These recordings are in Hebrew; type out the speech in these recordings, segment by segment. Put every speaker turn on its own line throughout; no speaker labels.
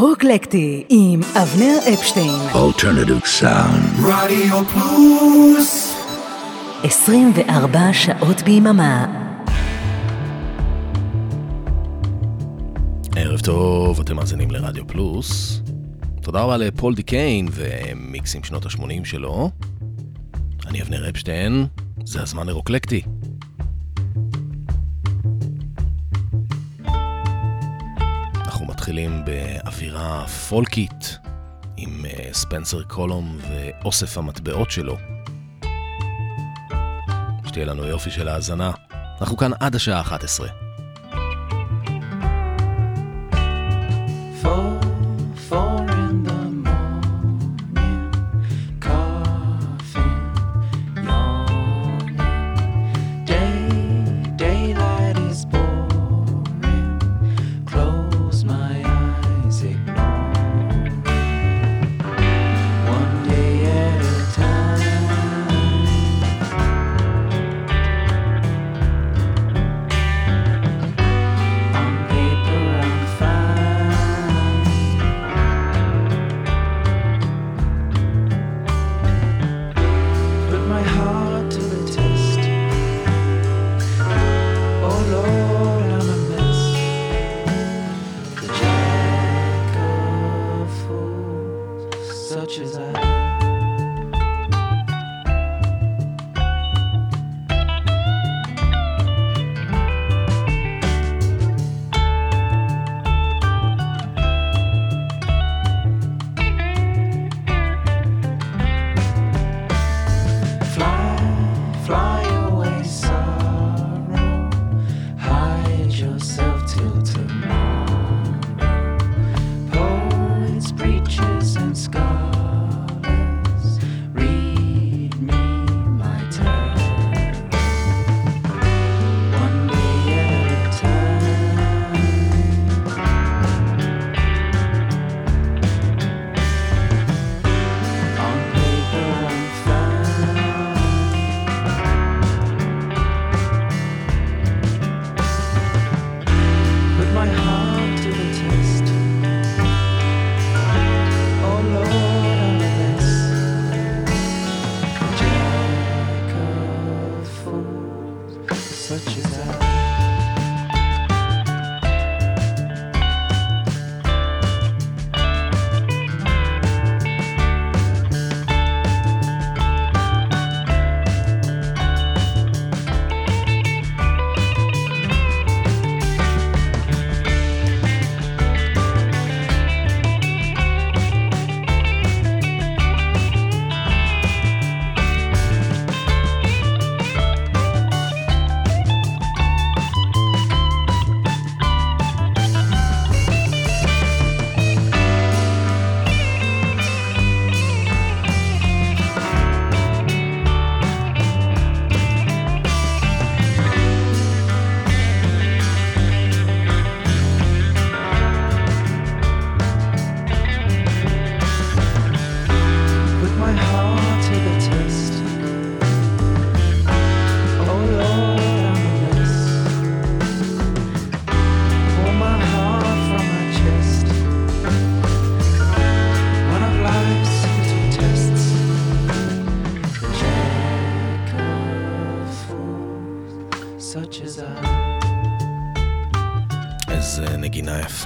רוקלקטי עם אבנר אפשטיין.
Alternative Sound.
רדיו פלוס
24 שעות ביממה.
ערב טוב, אתם מאזינים לרדיו פלוס. תודה רבה לפול דיקיין ומיקסים שנות ה-80 שלו. אני אבנר אפשטיין, זה הזמן לרוקלקטי. מתחילים באווירה פולקית עם אה, ספנסר קולום ואוסף המטבעות שלו. שתהיה לנו יופי של האזנה. אנחנו כאן עד השעה 11.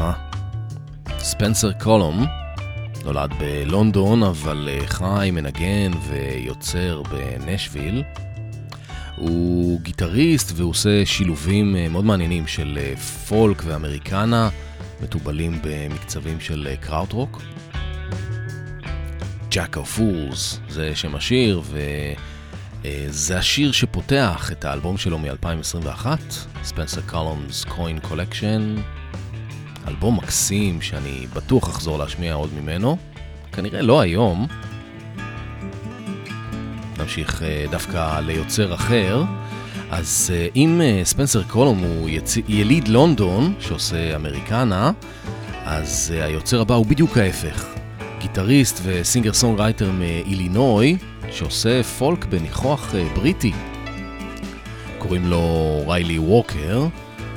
יפה. ספנסר קולום נולד בלונדון, אבל אה, חי, מנגן ויוצר בנשוויל. הוא גיטריסט והוא עושה שילובים אה, מאוד מעניינים של אה, פולק ואמריקנה, מתובלים במקצבים של קראוטרוק. Jack of Fools זה שם השיר, וזה השיר שפותח את האלבום שלו מ-2021, Spencer Cullum's Coin Collection. אלבום מקסים שאני בטוח אחזור להשמיע עוד ממנו, כנראה לא היום. נמשיך אה, דווקא ליוצר אחר. אז אה, אם אה, ספנסר קולום הוא יצ... יליד לונדון, שעושה אמריקנה, אז היוצר הבא הוא בדיוק ההפך. גיטריסט ו singer songwriter מאילינוי, שעושה פולק בניחוח בריטי. קוראים לו ריילי ווקר,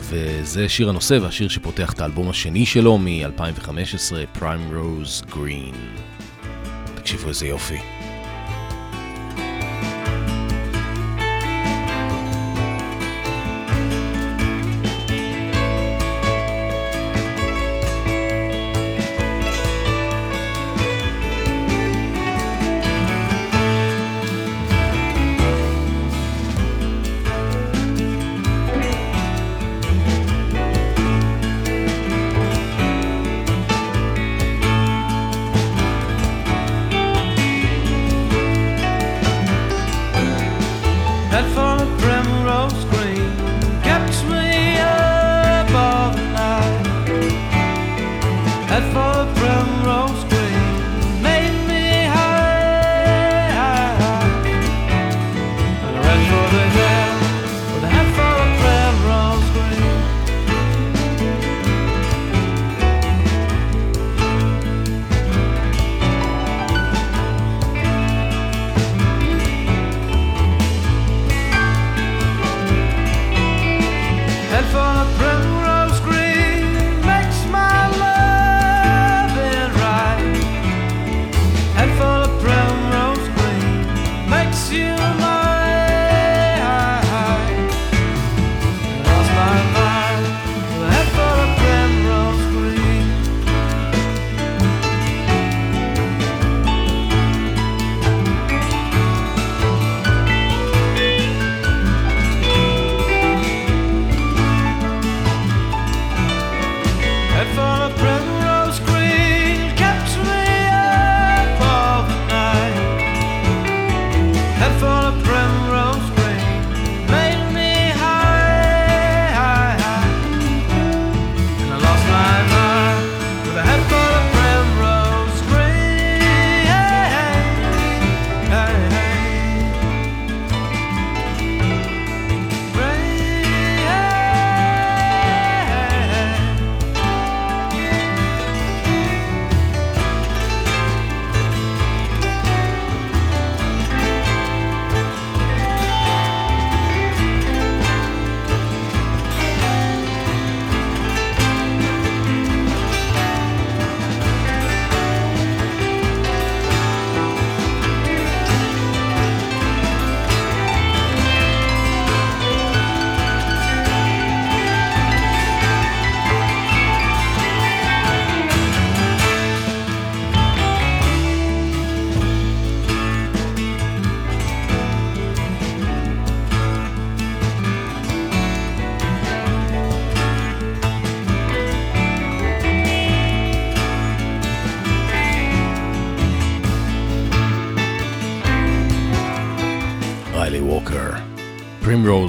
וזה שיר הנושא והשיר שפותח את האלבום השני שלו מ-2015, Prime Rose Green. תקשיבו איזה יופי.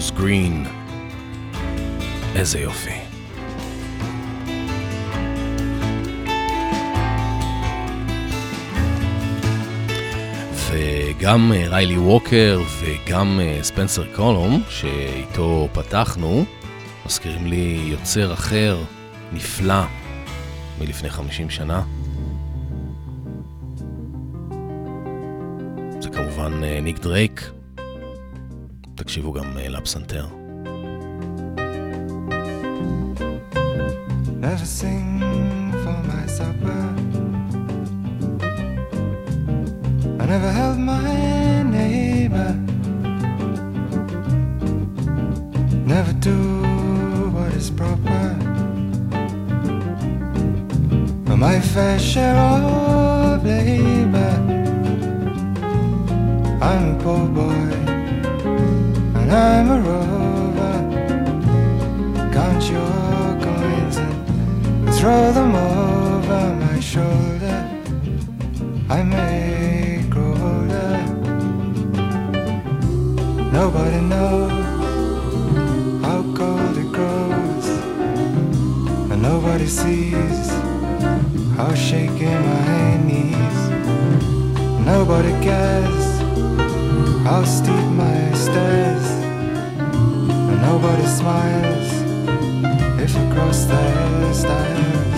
פרימרוז גרין. איזה יופי. וגם אה, ריילי ווקר וגם אה, ספנסר קולום, שאיתו פתחנו, מזכירים לי יוצר אחר, נפלא, מלפני 50 שנה. זה כמובן אה, ניק דרייק. תקשיבו גם לפסנתר. Never sing for my supper. I never held nobody sees how shaking my knees. Nobody cares how steep my stairs. Nobody smiles if you cross their stairs.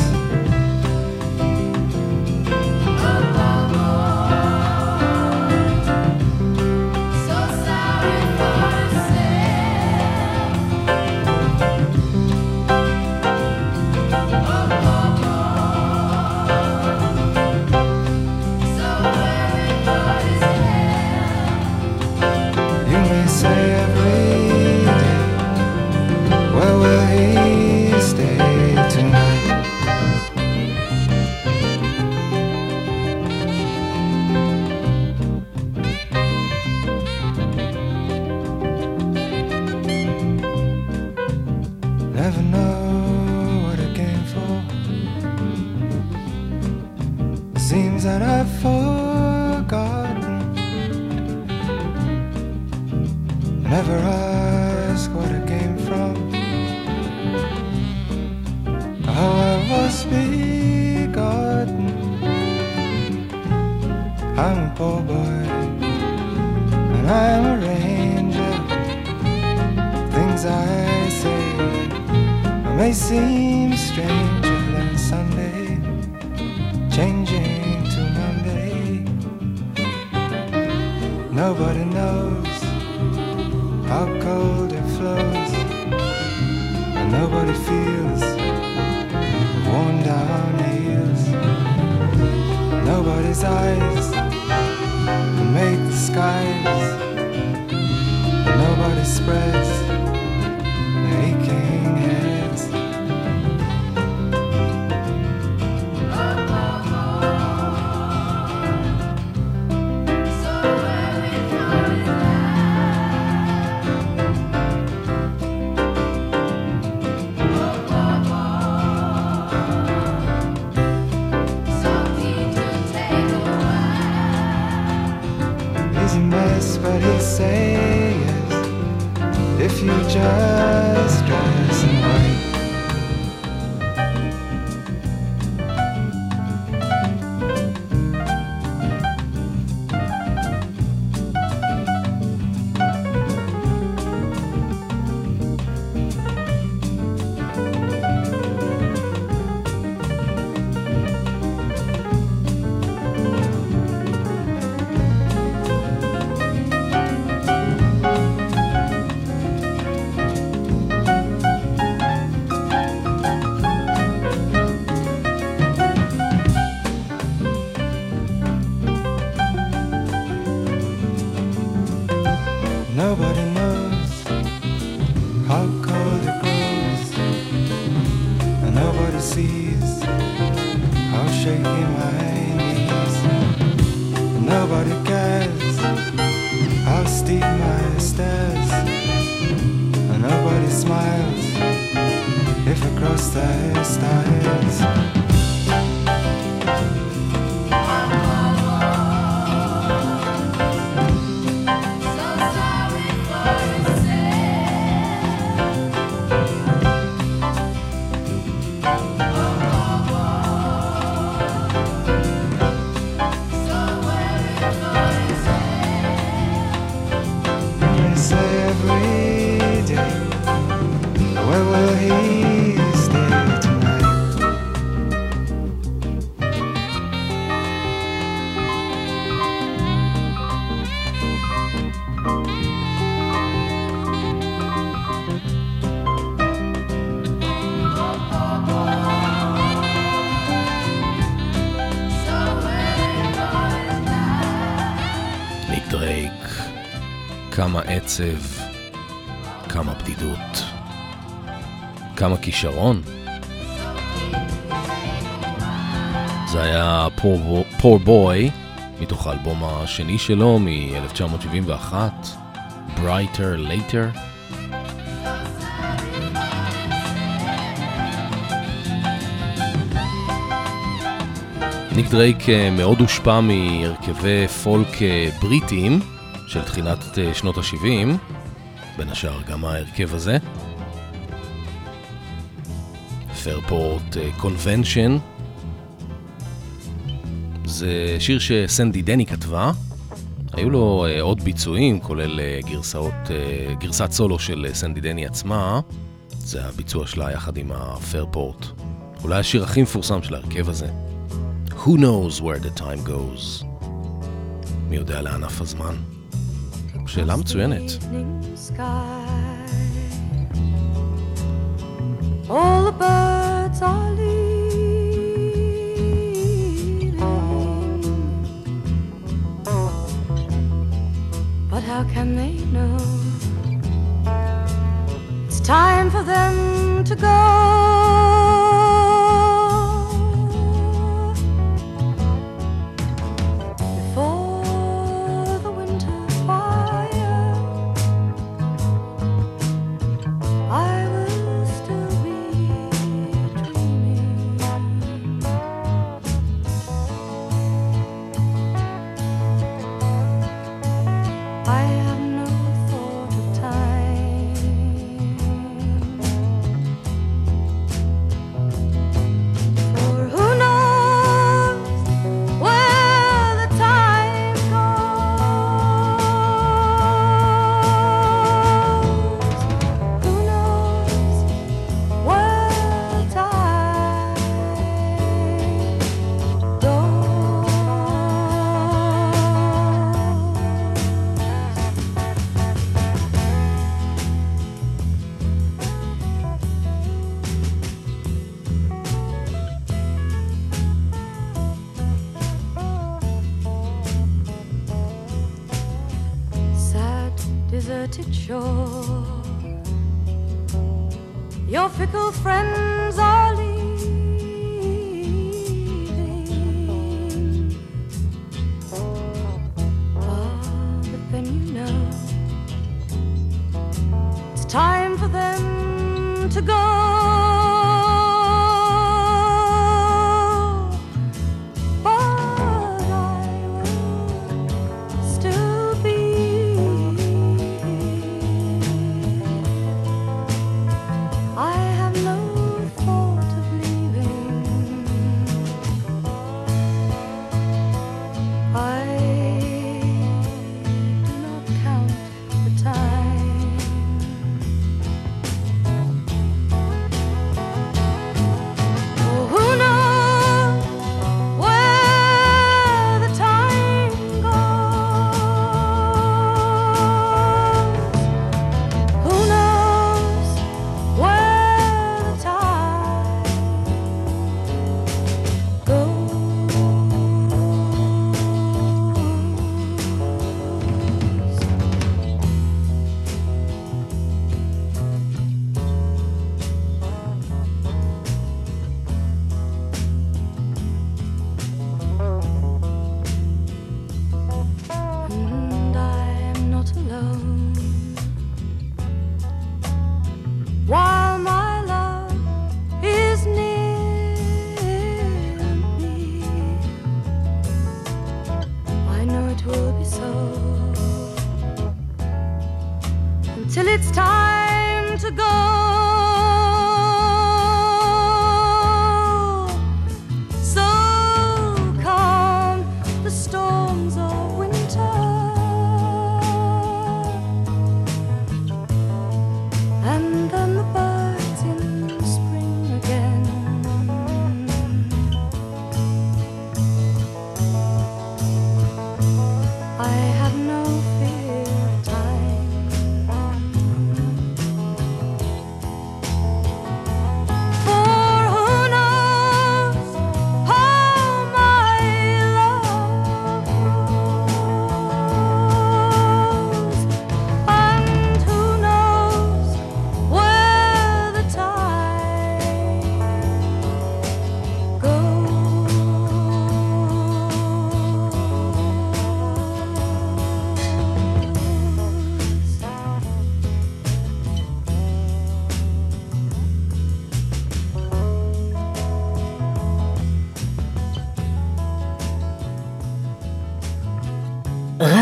עצב, כמה בדידות, כמה כישרון. זה היה פור בוי, מתוך האלבום השני שלו מ-1971, Brighter Later. ניק דרייק מאוד הושפע מהרכבי פולק בריטיים של תחילת אה, שנות ה-70, בין השאר גם ההרכב הזה. פרפורט קונבנשן. זה שיר שסנדי דני כתבה. היו לו אה, עוד ביצועים, כולל אה, גרסאות, אה, גרסת סולו של אה, סנדי דני עצמה. זה הביצוע שלה יחד עם הפרפורט. אולי השיר הכי מפורסם של ההרכב הזה. Who knows where the time goes? מי יודע לאן עף הזמן? שאלה מצוינת.
evening sky. All the birds are leaving, but how can they know? It's time for them to go.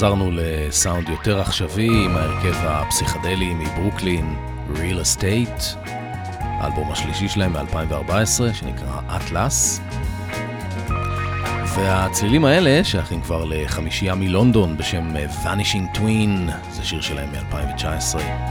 חזרנו לסאונד יותר עכשווי עם ההרכב הפסיכדלי מברוקלין, Real Estate, האלבום השלישי שלהם מ-2014 שנקרא Atlas. והצלילים האלה שייכים כבר לחמישייה מלונדון בשם Vanishing Twin, זה שיר שלהם מ-2019.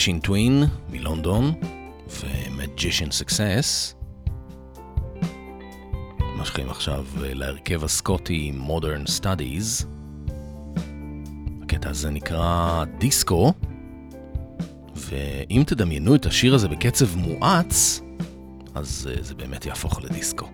Machine Twin מלונדון ו-Magician Success. ממשיכים עכשיו אה, להרכב הסקוטי Modern Studies. הקטע הזה נקרא דיסקו, ואם תדמיינו את השיר הזה בקצב מואץ, אז אה, זה באמת יהפוך לדיסקו.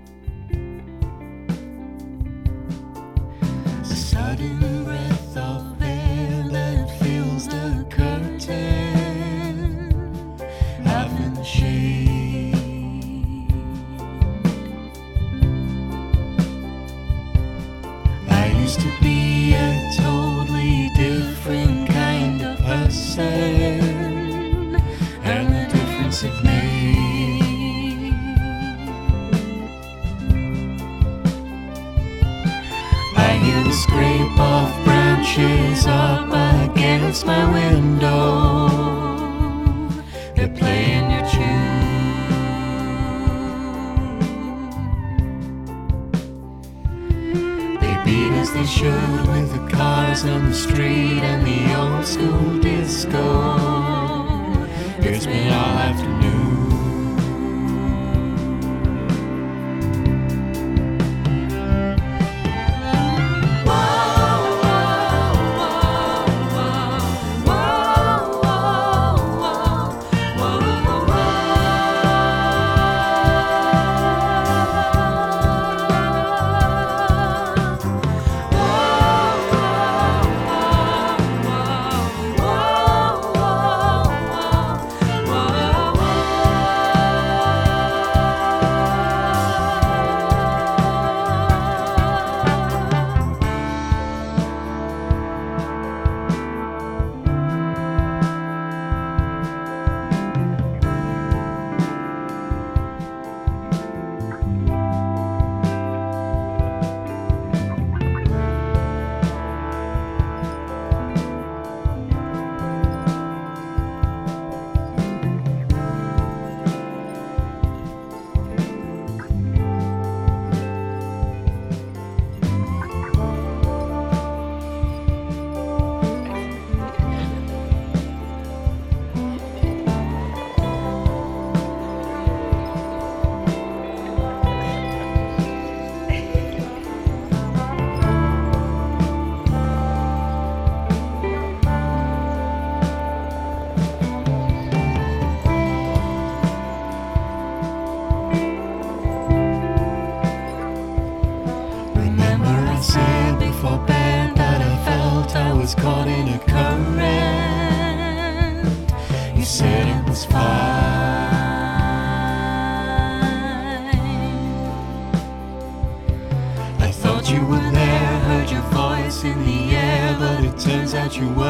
you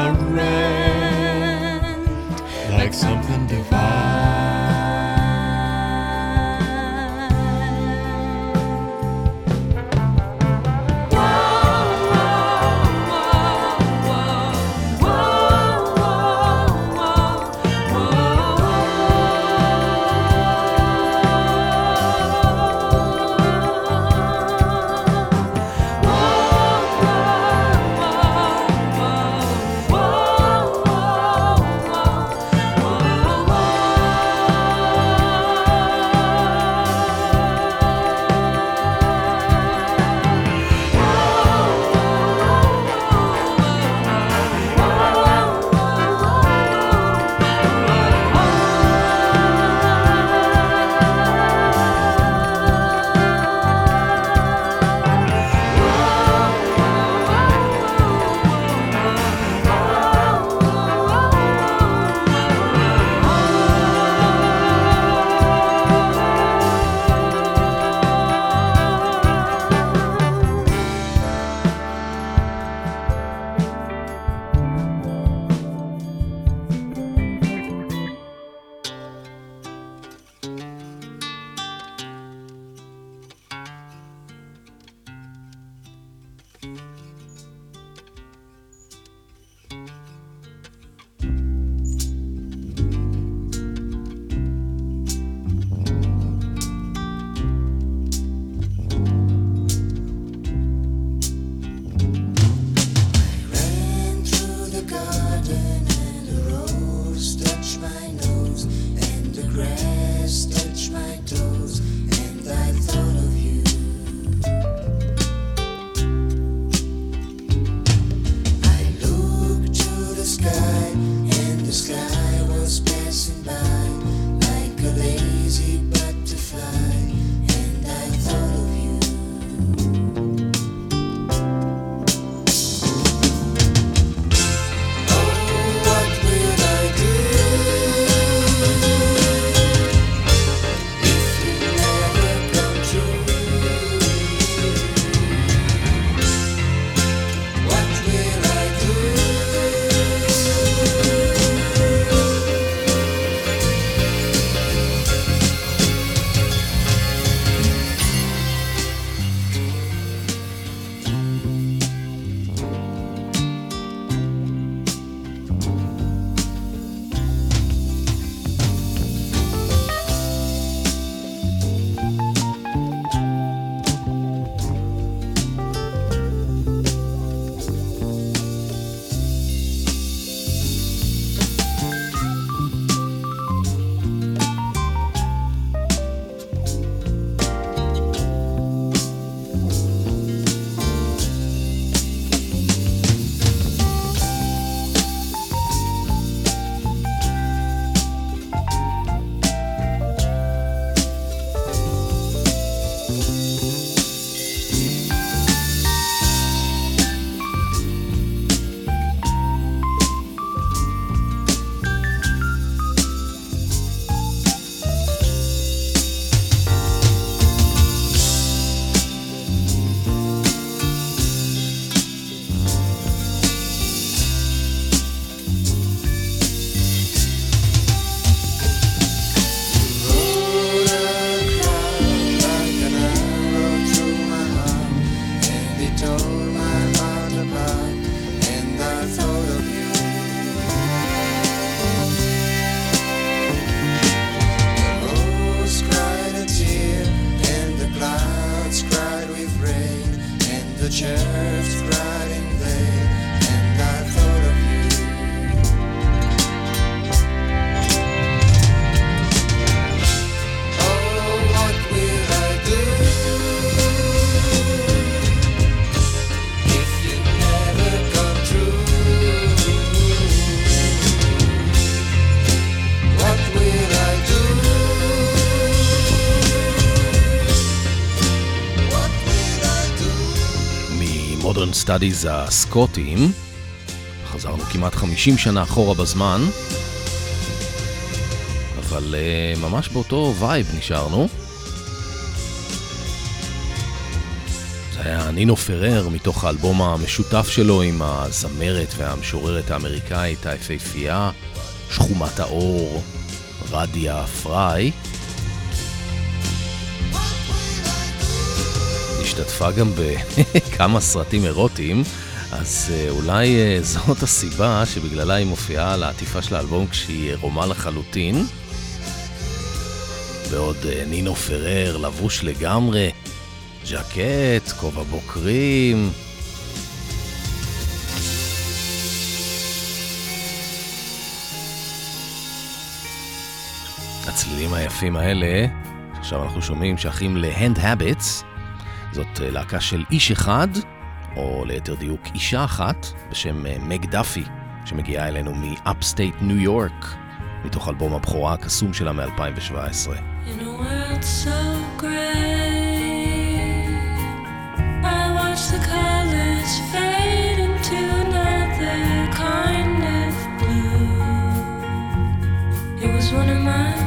Studies הסקוטיים. חזרנו כמעט 50 שנה אחורה בזמן, אבל אה, ממש באותו vibe נשארנו. זה היה נינו פרר מתוך האלבום המשותף שלו עם הזמרת והמשוררת האמריקאית היפהפייה, שחומת האור, רדיה פריי. השתתפה גם בכמה סרטים אירוטיים, אז אה, אולי אה, זאת הסיבה שבגללה היא מופיעה על העטיפה של האלבום כשהיא עירומה לחלוטין. ועוד אה, נינו פרר, לבוש לגמרי, ז'קט, כובע בוקרים. הצלילים היפים האלה, שעכשיו אנחנו שומעים, שייכים ל-Hand Habits. זאת אה, להקה של איש אחד, או ליתר דיוק אישה אחת, בשם אה, מג דאפי, שמגיעה אלינו מ-Upstate ניו יורק, מתוך אלבום הבכורה הקסום שלה מ-2017.
In a world so the colors fade into another kind of blue. It was one of my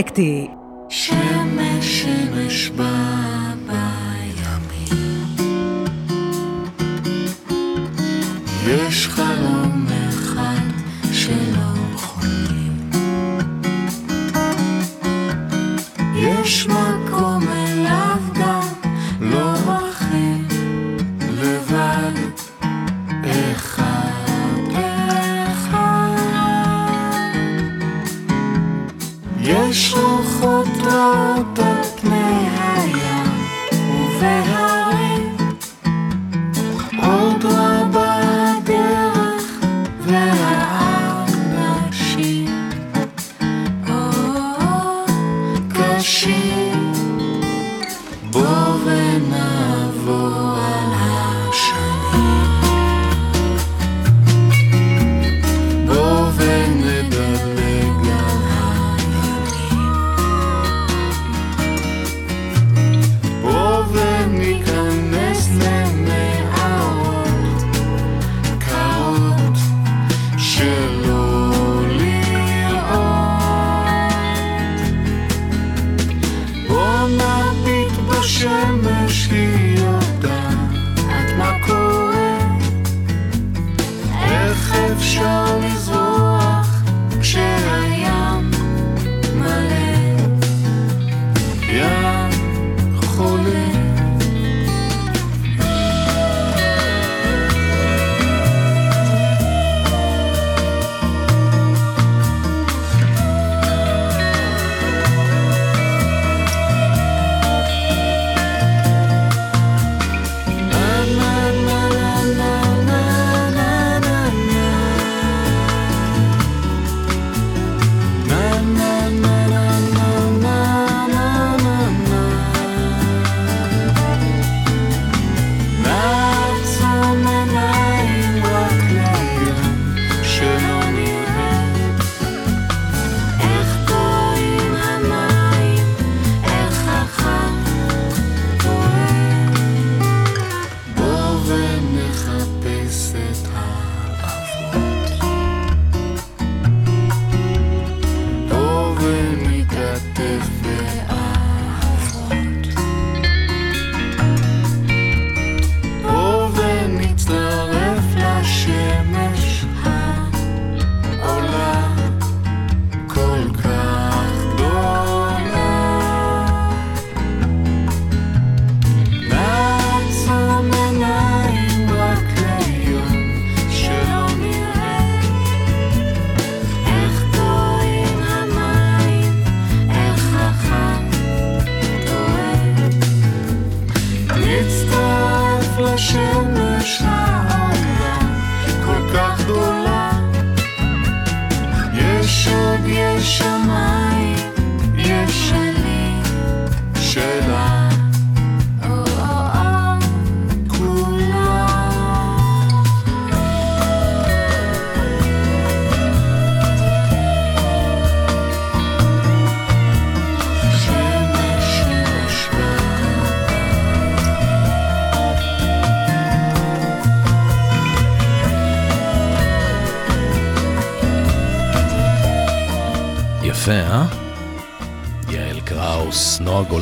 אקלקטי.
שמש שמש בא בימים יש חלום אחד שלא חולים יש מקום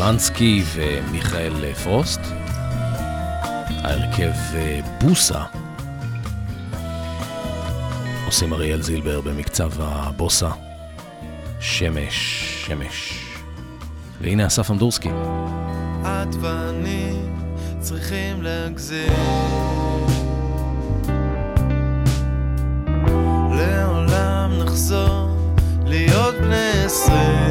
סלנסקי ומיכאל פרוסט. ההרכב אה, בוסה. עושים אריאל זילבר במקצב הבוסה. שמש, שמש. והנה אסף אמדורסקי.
את ואני צריכים להגזיר לעולם נחזור להיות בני עשרים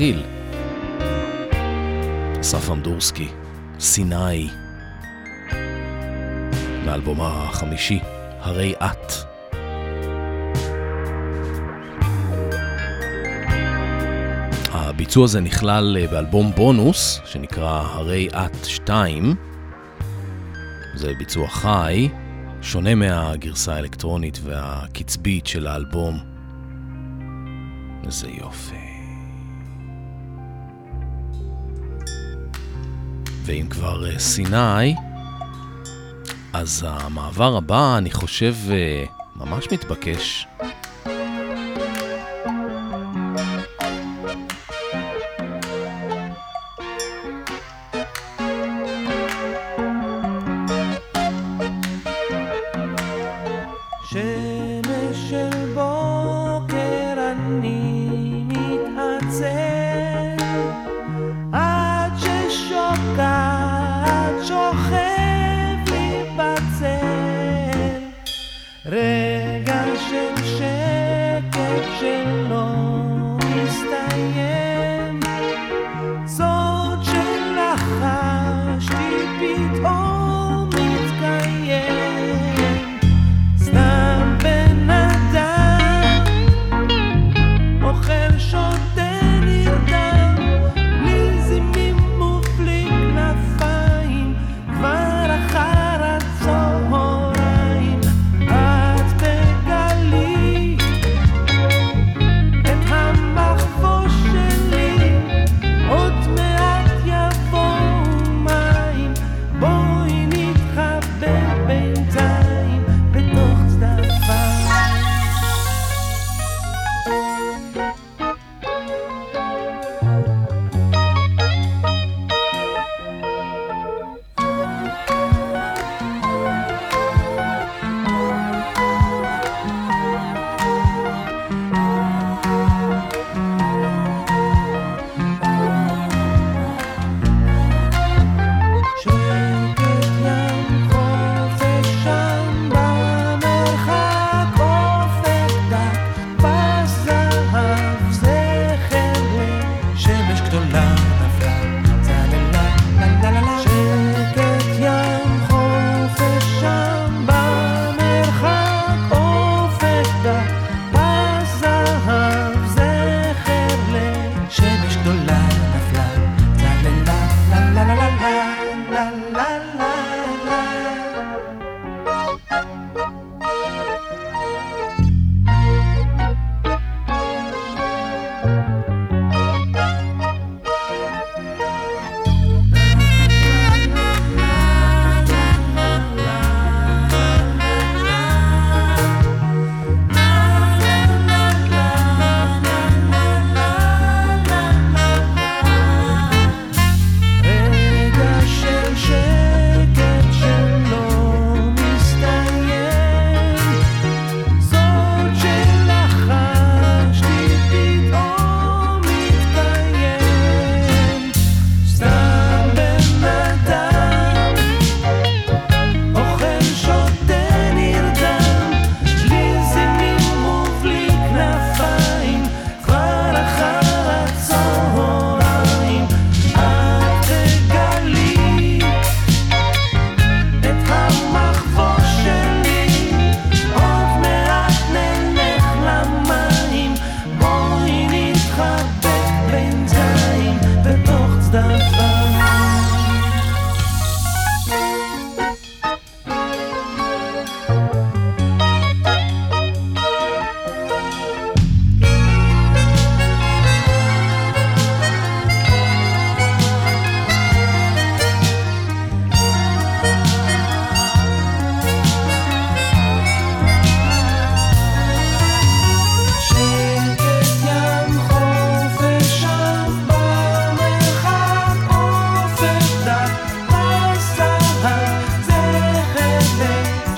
להכיל. אסף אמדורסקי, סיני, מאלבום החמישי, הרי את. הביצוע הזה נכלל אה, באלבום בונוס, שנקרא הרי את 2. זה ביצוע חי, שונה מהגרסה האלקטרונית והקצבית של האלבום. איזה יופי. ואם כבר אה, סיני, אז המעבר הבא, אני חושב, אה, ממש מתבקש.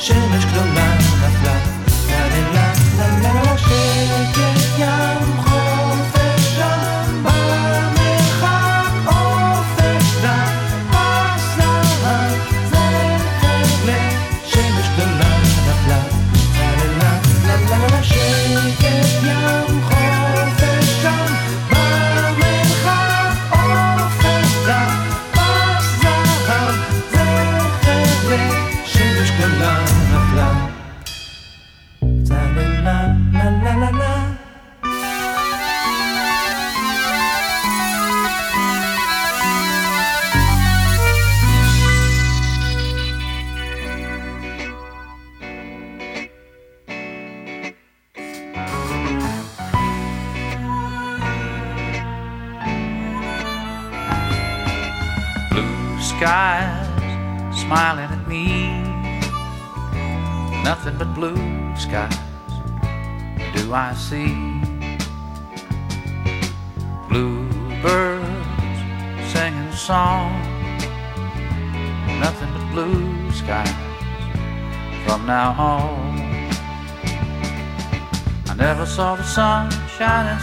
Siemeczką na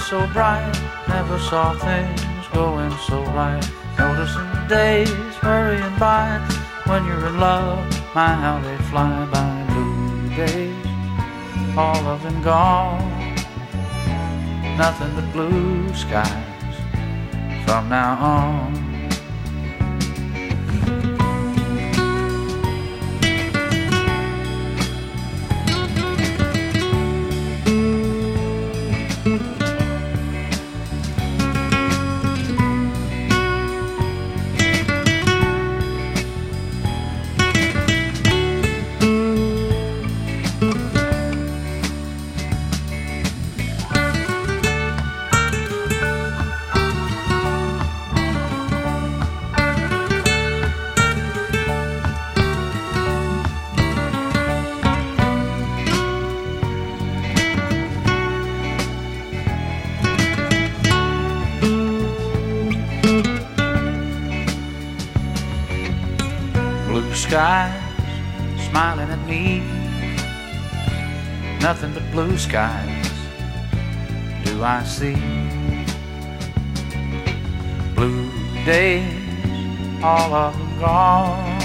so bright. Never saw things going so right. Noticing the days hurrying by. When you're in love, my how they fly by. Blue days, all of them gone. Nothing but blue skies from now on. Skies do I see. Blue days, all of them gone.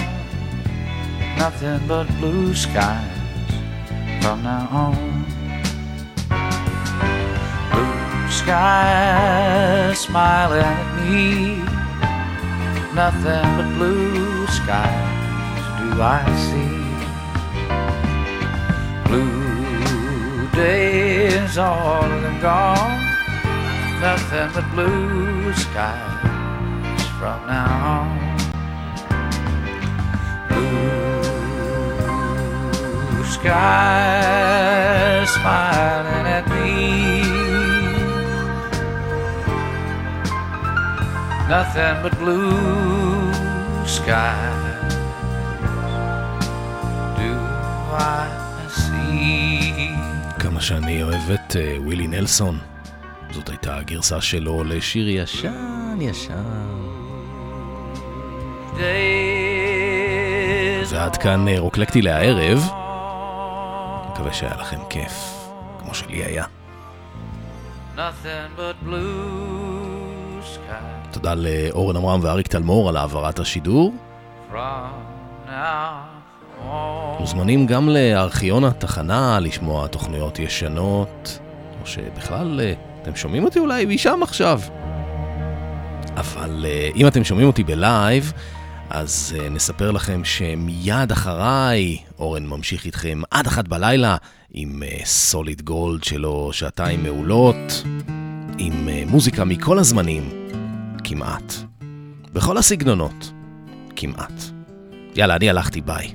Nothing but blue skies from now on. Blue skies smiling at me. Nothing but blue skies do I see. Days, all them gone. Nothing but blue skies from now on. Blue skies smiling at me. Nothing but blue skies
שאני אוהב את אה, ווילי נלסון. זאת הייתה הגרסה שלו לשיר ישן ישן. ועד כאן אה, רוקלקטי להערב. מקווה שהיה לכם כיף, כמו שלי היה. תודה לאורן עמרם ואריק תלמור על העברת השידור.
from now.
מוזמנים גם לארכיון התחנה לשמוע תוכניות ישנות, או שבכלל אה, אתם שומעים אותי אולי משם עכשיו. אבל אה, אם אתם שומעים אותי בלייב, אז אה, נספר לכם שמיד אחריי אורן ממשיך איתכם עד אחת בלילה עם סוליד גולד שלו שעתיים מעולות, עם מוזיקה מכל הזמנים, כמעט. בכל הסגנונות, כמעט. יאללה, אני הלכתי, ביי.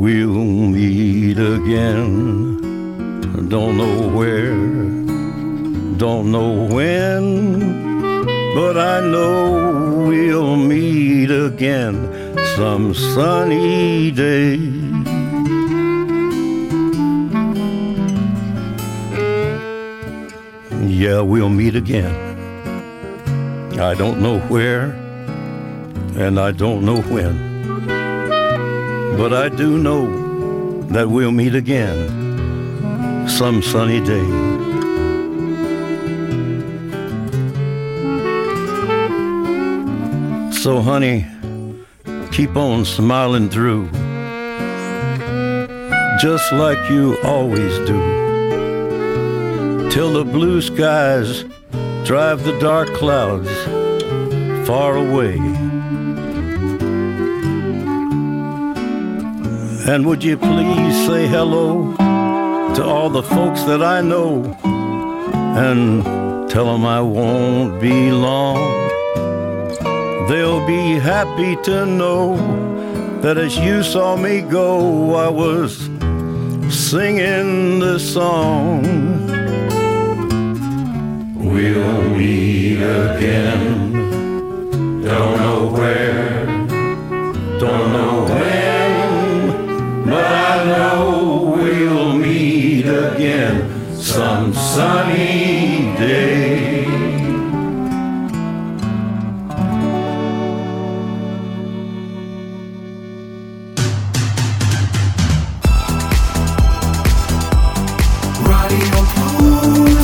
We'll meet again. Don't know where, don't know when, but I know we'll meet again some sunny day. Yeah, we'll meet again. I don't know where, and I don't know when. But I do know that we'll meet again some sunny day. So, honey, keep on smiling through, just like you always do, till the blue skies drive the dark clouds far away. And would you please say hello to all the folks that I know and tell them I won't be long? They'll be happy to know that as you saw me go, I was singing this song. We'll meet again. Don't know where, don't know I know we'll meet again some sunny day.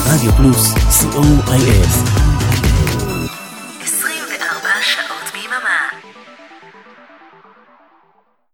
רדיו פלוס, co.il